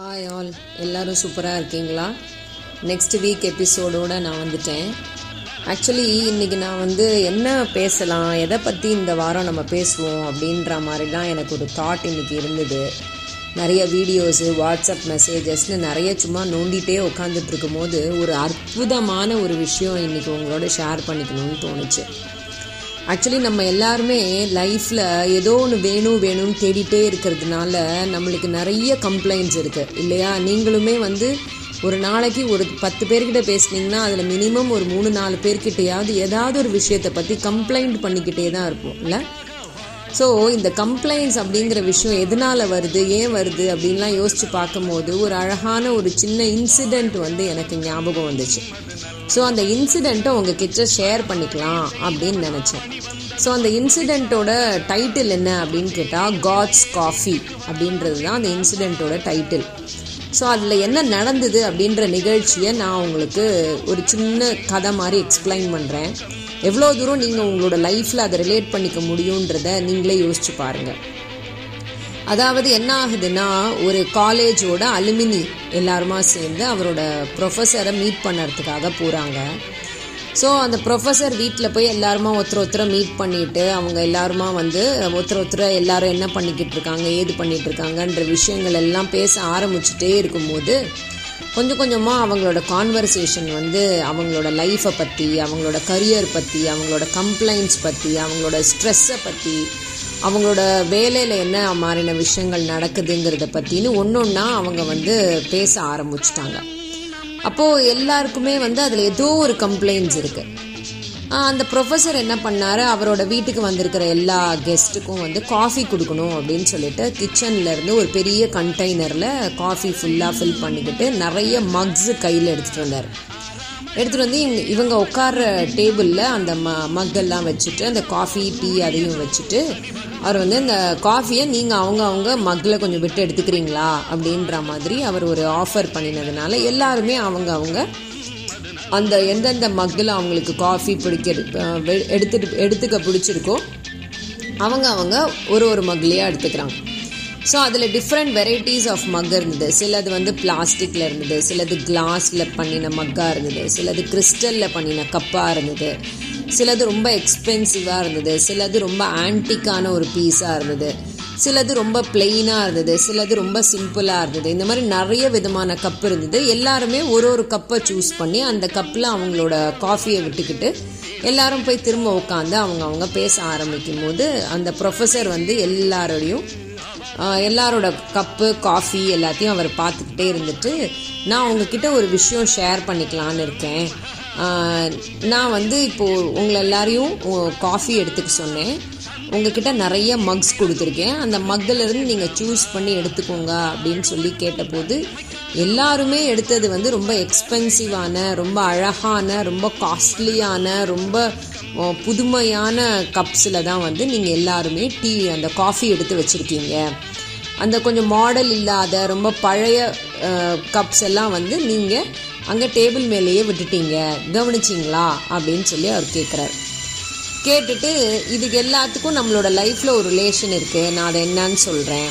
Hi all எல்லாரும் சூப்பராக இருக்கீங்களா? நெக்ஸ்ட் வீக் எபிசோடோடு நான் வந்துட்டேன். ஆக்சுவலி இன்றைக்கி நான் வந்து என்ன பேசலாம்? எதை பற்றி இந்த வாரம் நம்ம பேசுவோம் அப்படின்ற மாதிரி தான் எனக்கு ஒரு தாட் இன்னைக்கு இருந்தது. நிறைய வீடியோஸு வாட்ஸ்அப் மெசேஜஸ்னு நிறைய சும்மா நோண்டிகிட்டே உட்காந்துட்டு இருக்கும்போது ஒரு அற்புதமான ஒரு விஷயம் இன்றைக்கி உங்களோட ஷேர் பண்ணிக்கணும்னு தோணுச்சு. ஆக்சுவலி நம்ம எல்லாருமே லைஃப்பில் ஏதோ ஒன்று வேணும் வேணும்னு தேடிட்டே இருக்கிறதுனால நம்மளுக்கு நிறைய கம்ப்ளைண்ட்ஸ் இருக்குது இல்லையா? நீங்களுமே வந்து ஒரு நாளைக்கு ஒரு பத்து பேர்கிட்ட பேசுனீங்கன்னா அதில் மினிமம் ஒரு மூணு நாலு பேர்கிட்டையாவது ஏதாவது ஒரு விஷயத்தை பற்றி கம்ப்ளைண்ட் பண்ணிக்கிட்டே தான் இருப்போம் இல்லை? ஸோ இந்த கம்ப்ளைண்ட்ஸ் அப்படிங்கிற விஷயம் எதனால் வருது ஏன் வருது அப்படின்லாம் யோசித்து பார்க்கும்போது ஒரு அழகான ஒரு சின்ன இன்சிடெண்ட் வந்து எனக்கு ஞாபகம் வந்துச்சு. ஸோ அந்த இன்சிடெண்ட்டை உங்கள் கிட்ட ஷேர் பண்ணிக்கலாம் அப்படின்னு நினச்சேன். ஸோ அந்த இன்சிடெண்ட்டோட டைட்டில் என்ன அப்படின்னு கேட்டால் காட்ஸ் காஃபி அப்படின்றது தான் அந்த இன்சிடெண்ட்டோட டைட்டில் ஸோ அதில் என்ன நடந்தது அப்படின்ற நிகழ்ச்சியை நான் உங்களுக்கு ஒரு சின்ன கதை மாதிரி எக்ஸ்பிளைன் பண்ணுறேன் எவ்வளோ தூரம் நீங்கள் உங்களோட லைஃப்பில் அதை ரிலேட் பண்ணிக்க முடியுன்றத நீங்களே யோசிச்சு பாருங்கள் அதாவது என்ன ஆகுதுன்னா ஒரு காலேஜோட அலுமினி எல்லாருமா சேர்ந்து அவரோட ப்ரொஃபஸரை மீட் பண்ணுறதுக்காக போகிறாங்க ஸோ அந்த ப்ரொஃபஸர் வீட்டில் போய் எல்லாருமா ஒருத்தர் ஒருத்தரை மீட் பண்ணிட்டு அவங்க எல்லாருமா வந்து ஒருத்தர் ஒருத்தரை எல்லாரும் என்ன பண்ணிக்கிட்டு இருக்காங்க ஏது பண்ணிட்டு இருக்காங்கன்ற விஷயங்கள் எல்லாம் பேச ஆரம்பிச்சுட்டே இருக்கும்போது கொஞ்சம் கொஞ்சமாக அவங்களோட கான்வர்சேஷன் வந்து அவங்களோட லைஃப்பை பற்றி அவங்களோட கரியர் பற்றி அவங்களோட கம்ப்ளைண்ட்ஸ் பற்றி அவங்களோட ஸ்ட்ரெஸ்ஸை பற்றி அவங்களோட வேலையில் என்ன மாறின விஷயங்கள் நடக்குதுங்கிறத பற்றின்னு ஒன்று ஒன்றா அவங்க வந்து பேச ஆரம்பிச்சிட்டாங்க. அப்போது எல்லாருக்குமே வந்து அதில் ஏதோ ஒரு கம்ப்ளைண்ட்ஸ் இருக்குது அந்த ப்ரொஃபஸர் என்ன பண்ணார்? அவரோட வீட்டுக்கு வந்திருக்கிற எல்லா கெஸ்ட்டுக்கும் வந்து காஃபி கொடுக்கணும் அப்படின்னு சொல்லிட்டு கிச்சன்லேருந்து ஒரு பெரிய கண்டெய்னரில் காஃபி ஃபுல்லாக ஃபில் பண்ணிக்கிட்டு நிறைய மக்ஸ் கையில் எடுத்துகிட்டு வந்தார். எடுத்துகிட்டு வந்து இங்க இவங்க உட்கார்ற டேபிளில் அந்த ம மக்கெல்லாம் வச்சுட்டு அந்த காஃபி டீ அதையும் வச்சுட்டு அவர் வந்து இந்த காஃபியை நீங்கள் அவங்க அவங்க மக்கில் கொஞ்சம் விட்டு எடுத்துக்கிறீங்களா அப்படின்ற மாதிரி அவர் ஒரு ஆஃபர் பண்ணினதுனால எல்லாருமே அவங்க அவங்க அந்த எந்தெந்த மக்கில் அவங்களுக்கு காஃபி பிடிக்க எடுத்துட்டு எடுத்துக்க பிடிச்சிருக்கோ அவங்க அவங்க ஒரு ஒரு மக்லேயே எடுத்துக்கிறாங்க. ஸோ அதில் டிஃப்ரெண்ட் வெரைட்டிஸ் ஆஃப் மக் இருந்தது. சிலது வந்து பிளாஸ்டிக்கில் இருந்தது. சிலது கிளாஸில் பண்ணின மக்காக இருந்தது. சிலது கிறிஸ்டலில் பண்ணின கப்பாக இருந்தது. சிலது ரொம்ப எக்ஸ்பென்சிவாக இருந்தது. சிலது ரொம்ப ஆன்டிக்கான ஒரு பீஸாக இருந்தது. சிலது ரொம்ப பிளெயினாக இருந்தது. சிலது ரொம்ப சிம்பிளாக இருந்தது. இந்த மாதிரி நிறைய விதமான கப் இருந்தது. எல்லாருமே ஒரு ஒரு கப்பை சூஸ் பண்ணி அந்த கப்பில் அவங்களோட காஃபியை விட்டுக்கிட்டு எல்லாரும் போய் திரும்ப உட்காந்து அவங்க அவங்க பேச ஆரம்பிக்கும் போது அந்த ப்ரொஃபஸர் வந்து எல்லாரோடையும் எல்லாரோட கப்பு காஃபி எல்லாத்தையும் அவர் பார்த்துக்கிட்டே இருந்துட்டு நான் உங்ககிட்ட ஒரு விஷயம் ஷேர் பண்ணிக்கலான்னு இருக்கேன். நான் வந்து இப்போது உங்களை எல்லாரையும் காஃபி எடுத்துக்க சொன்னேன். உங்ககிட்ட நிறைய மக்ஸ் கொடுத்துருக்கேன். அந்த மக்கிலிருந்து நீங்கள் சூஸ் பண்ணி எடுத்துக்கோங்க அப்படின்னு சொல்லி கேட்டபோது எல்லாருமே எடுத்தது வந்து ரொம்ப எக்ஸ்பென்சிவான ரொம்ப அழகான ரொம்ப காஸ்ட்லியான ரொம்ப புதுமையான கப்ஸில் தான் வந்து நீங்கள் எல்லாருமே டீ அந்த காஃபி எடுத்து வச்சுருக்கீங்க. அந்த கொஞ்சம் மாடல் இல்லாத ரொம்ப பழைய கப்ஸ் எல்லாம் வந்து நீங்கள் அங்கே டேபிள் மேலேயே விட்டுட்டீங்க. கவனிச்சிங்களா? அப்படின்னு சொல்லி அவர் கேட்குறாரு கேட்டுட்டு இதுக்கு எல்லாத்துக்கும் நம்மளோட லைஃப்பில் ஒரு ரிலேஷன் இருக்குது நான் அதை என்னன்னு சொல்கிறேன்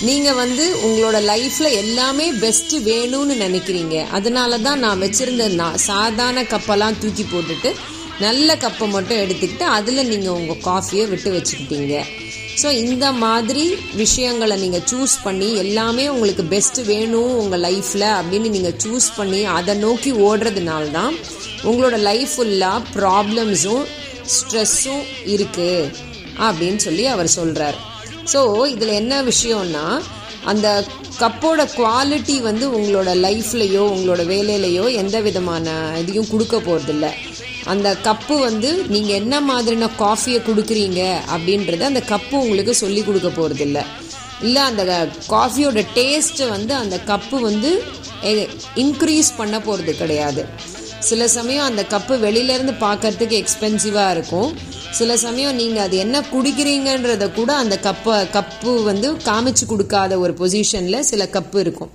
நீங்கள் வந்து உங்களோட லைஃப்பில் எல்லாமே பெஸ்ட்டு வேணும்னு நினைக்கிறீங்க. அதனால தான் நான் வச்சுருந்த நான் சாதாரண கப்பெல்லாம் தூக்கி போட்டுட்டு நல்ல கப்பை மட்டும் எடுத்துக்கிட்டு அதில் நீங்கள் உங்கள் காஃபியை விட்டு வச்சுக்கிட்டீங்க. ஸோ இந்த மாதிரி விஷயங்களை நீங்கள் சூஸ் பண்ணி எல்லாமே உங்களுக்கு பெஸ்ட்டு வேணும் உங்கள் லைஃப்பில் அப்படின்னு நீங்கள் சூஸ் பண்ணி அதை நோக்கி ஓடுறதுனால தான் உங்களோட லைஃப் ஃபுல்லாக ப்ராப்ளம்ஸும் ஸ்ட்ரெஸ்ஸும் இருக்குது அப்படின்னு சொல்லி அவர் சொல்கிறார் ஸோ இதில் என்ன விஷயம்னா அந்த கப்போட குவாலிட்டி வந்து உங்களோட லைஃப்லையோ உங்களோட வேலையிலையோ எந்த விதமான இதையும் கொடுக்க போகிறதில்ல அந்த கப்பு வந்து நீங்கள் என்ன மாதிரின காஃபியை கொடுக்குறீங்க அப்படின்றத அந்த கப்பு உங்களுக்கு சொல்லி கொடுக்க போகிறதில்ல இல்லை அந்த காஃபியோட டேஸ்ட்டை வந்து அந்த கப்பு வந்து இன்க்ரீஸ் பண்ண போகிறது கிடையாது. சில சமயம் அந்த கப்பு வெளியிலேருந்து பார்க்கறதுக்கு எக்ஸ்பென்சிவாக இருக்கும். சில சமயம் நீங்கள் அது என்ன குடிக்கிறீங்கன்றத கூட அந்த கப்பை கப்பு வந்து காமிச்சு கொடுக்காத ஒரு பொசிஷனில் சில கப்பு இருக்கும்.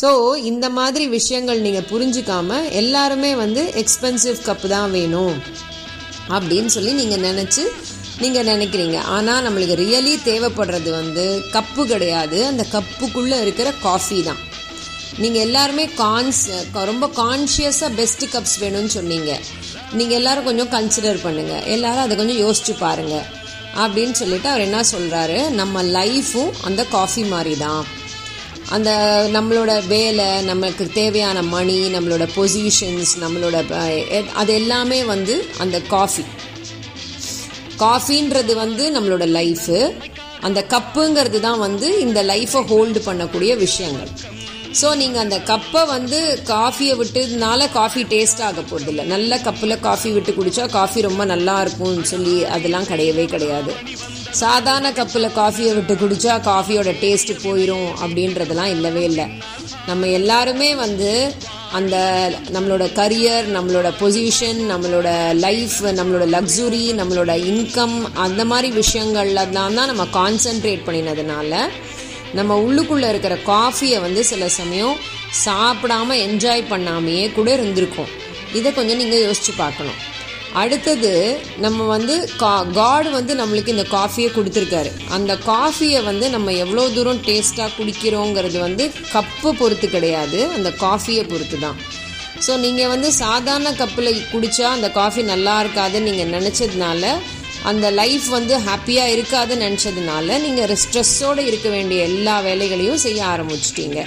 ஸோ இந்த மாதிரி விஷயங்கள் நீங்கள் புரிஞ்சுக்காம எல்லாருமே வந்து எக்ஸ்பென்சிவ் கப்பு தான் வேணும். அப்படின்னு சொல்லி நீங்கள் நினச்சி நீங்கள் நினைக்கிறீங்க. ஆனால் நம்மளுக்கு ரியலி தேவைப்படுறது வந்து கப்பு கிடையாது. அந்த கப்புக்குள்ளே இருக்கிற காஃபி தான். நீங்கள் எல்லாருமே கான்ஸ் ரொம்ப கான்ஷியஸாக பெஸ்ட் கப்ஸ் வேணும்னு சொன்னீங்க. நீங்கள் எல்லாரும் கொஞ்சம் கன்சிடர் பண்ணுங்கள் எல்லாரும் அதை கொஞ்சம் யோசிச்சு பாருங்கள் அப்படின்னு சொல்லிட்டு அவர் என்ன சொல்கிறாரு நம்ம லைஃப்பும் அந்த காஃபி மாதிரி தான். அந்த நம்மளோட வேலை நம்மளுக்கு தேவையான மணி நம்மளோட பொசிஷன்ஸ் நம்மளோட அது எல்லாமே வந்து அந்த காஃபி காஃபின்றது வந்து நம்மளோட லைஃபு அந்த கப்புங்கிறது தான் வந்து இந்த லைஃப்பை ஹோல்டு பண்ணக்கூடிய விஷயங்கள். ஸோ நீங்கள் அந்த கப்பை வந்து காஃபியை விட்டுனால காஃபி டேஸ்ட் ஆக போகிறதில்ல நல்ல கப்பில் காஃபி விட்டு குடித்தா காஃபி ரொம்ப நல்லா இருக்கும்னு சொல்லி அதெல்லாம் கிடையவே கிடையாது. சாதாரண கப்பில் காஃபியை விட்டு குடித்தா காஃபியோட டேஸ்ட்டு போயிடும் அப்படின்றதெல்லாம் இல்லவே இல்லை. நம்ம எல்லாருமே வந்து அந்த நம்மளோட கரியர் நம்மளோட பொசிஷன் நம்மளோட லைஃப் நம்மளோட லக்ஸுரி நம்மளோட இன்கம் அந்த மாதிரி விஷயங்கள்ல தான் தான் நம்ம கான்சென்ட்ரேட் பண்ணினதுனால நம்ம உள்ளுக்குள்ளே இருக்கிற காஃபியை வந்து சில சமயம் சாப்பிடாம என்ஜாய் பண்ணாமையே கூட இருந்திருக்கோம். இதை கொஞ்சம் நீங்கள் யோசிச்சு பார்க்கணும். அடுத்தது நம்ம வந்து கா காட் வந்து நம்மளுக்கு இந்த காஃபியை கொடுத்துருக்காரு. அந்த காஃபியை வந்து நம்ம எவ்வளோ தூரம் டேஸ்ட்டாக குடிக்கிறோங்கிறது வந்து கப்பை பொறுத்து கிடையாது. அந்த காஃபியை பொறுத்து தான் ஸோ நீங்கள் வந்து சாதாரண கப்பில் குடித்தா அந்த காஃபி நல்லா இருக்காதுன்னு நீங்கள் நினச்சதுனால அந்த லைஃப் வந்து ஹாப்பியாக இருக்காதுன்னு நினச்சதுனால நீங்கள் ஸ்ட்ரெஸ்ஸோடு இருக்க வேண்டிய எல்லா வேலைகளையும் செய்ய ஆரம்பிச்சிட்டீங்க.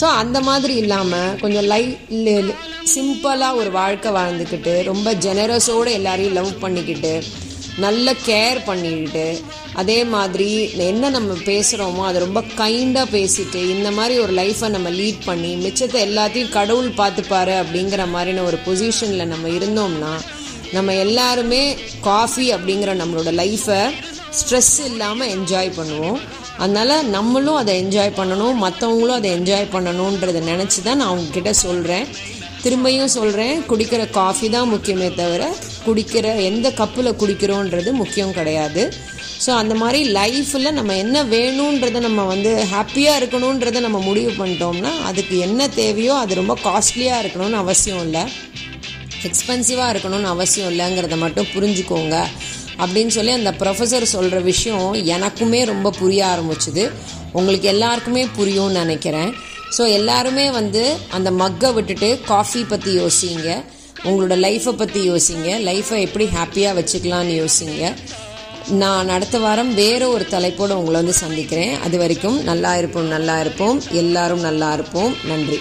ஸோ அந்த மாதிரி இல்லாமல் கொஞ்சம் லை சிம்பிளாக ஒரு வாழ்க்கை வாழ்ந்துக்கிட்டு ரொம்ப ஜெனரஸோடு எல்லாரையும் லவ் பண்ணிக்கிட்டு நல்ல கேர் பண்ணிக்கிட்டு அதே மாதிரி என்ன நம்ம பேசுகிறோமோ அதை ரொம்ப கைண்டாக பேசிட்டு இந்த மாதிரி ஒரு லைஃப்பை நம்ம லீட் பண்ணி மிச்சத்தை எல்லாத்தையும் கடவுள் பார்த்துப்பாரு அப்படிங்கிற மாதிரின ஒரு பொசிஷனில் நம்ம இருந்தோம்னா நம்ம எல்லாருமே காஃபி அப்படிங்கிற நம்மளோட லைஃப்பை ஸ்ட்ரெஸ் இல்லாமல் என்ஜாய் பண்ணுவோம். அதனால் நம்மளும் அதை என்ஜாய் பண்ணணும் மற்றவங்களும் அதை என்ஜாய் பண்ணணுன்றதை நினச்சி தான் நான் அவங்கக்கிட்ட சொல்கிறேன் திரும்பியும் சொல்கிறேன் குடிக்கிற காஃபி தான் முக்கியமே தவிர குடிக்கிற எந்த கப்பில் குடிக்கிறோன்றது முக்கியம் கிடையாது. ஸோ அந்த மாதிரி லைஃப்பில் நம்ம என்ன வேணுன்றதை நம்ம வந்து ஹாப்பியாக இருக்கணுன்றதை நம்ம முடிவு பண்ணிட்டோம்னா அதுக்கு என்ன தேவையோ அது ரொம்ப காஸ்ட்லியாக இருக்கணும்னு அவசியம் இல்லை. எக்ஸ்பென்சிவாக இருக்கணும்னு அவசியம் இல்லைங்கிறத மட்டும் புரிஞ்சுக்கோங்க. அப்படின்னு சொல்லி அந்த ப்ரொஃபஸர் சொல்கிற விஷயம் எனக்குமே ரொம்ப புரிய ஆரம்பிச்சுது. உங்களுக்கு எல்லாருக்குமே புரியும்னு நினைக்கிறேன். ஸோ எல்லாருமே வந்து அந்த மக்கை விட்டுட்டு காஃபி பற்றி யோசிங்க. உங்களோட லைஃப்பை பற்றி யோசிங்க. லைஃப்பை எப்படி ஹாப்பியாக வச்சுக்கலான்னு யோசிங்க. நான் அடுத்த வாரம் வேறு ஒரு தலைப்போடு உங்களை வந்து சந்திக்கிறேன். அது வரைக்கும் நல்லா இருப்போம் நல்லா இருப்போம். எல்லாரும் நல்லா இருப்போம். நன்றி.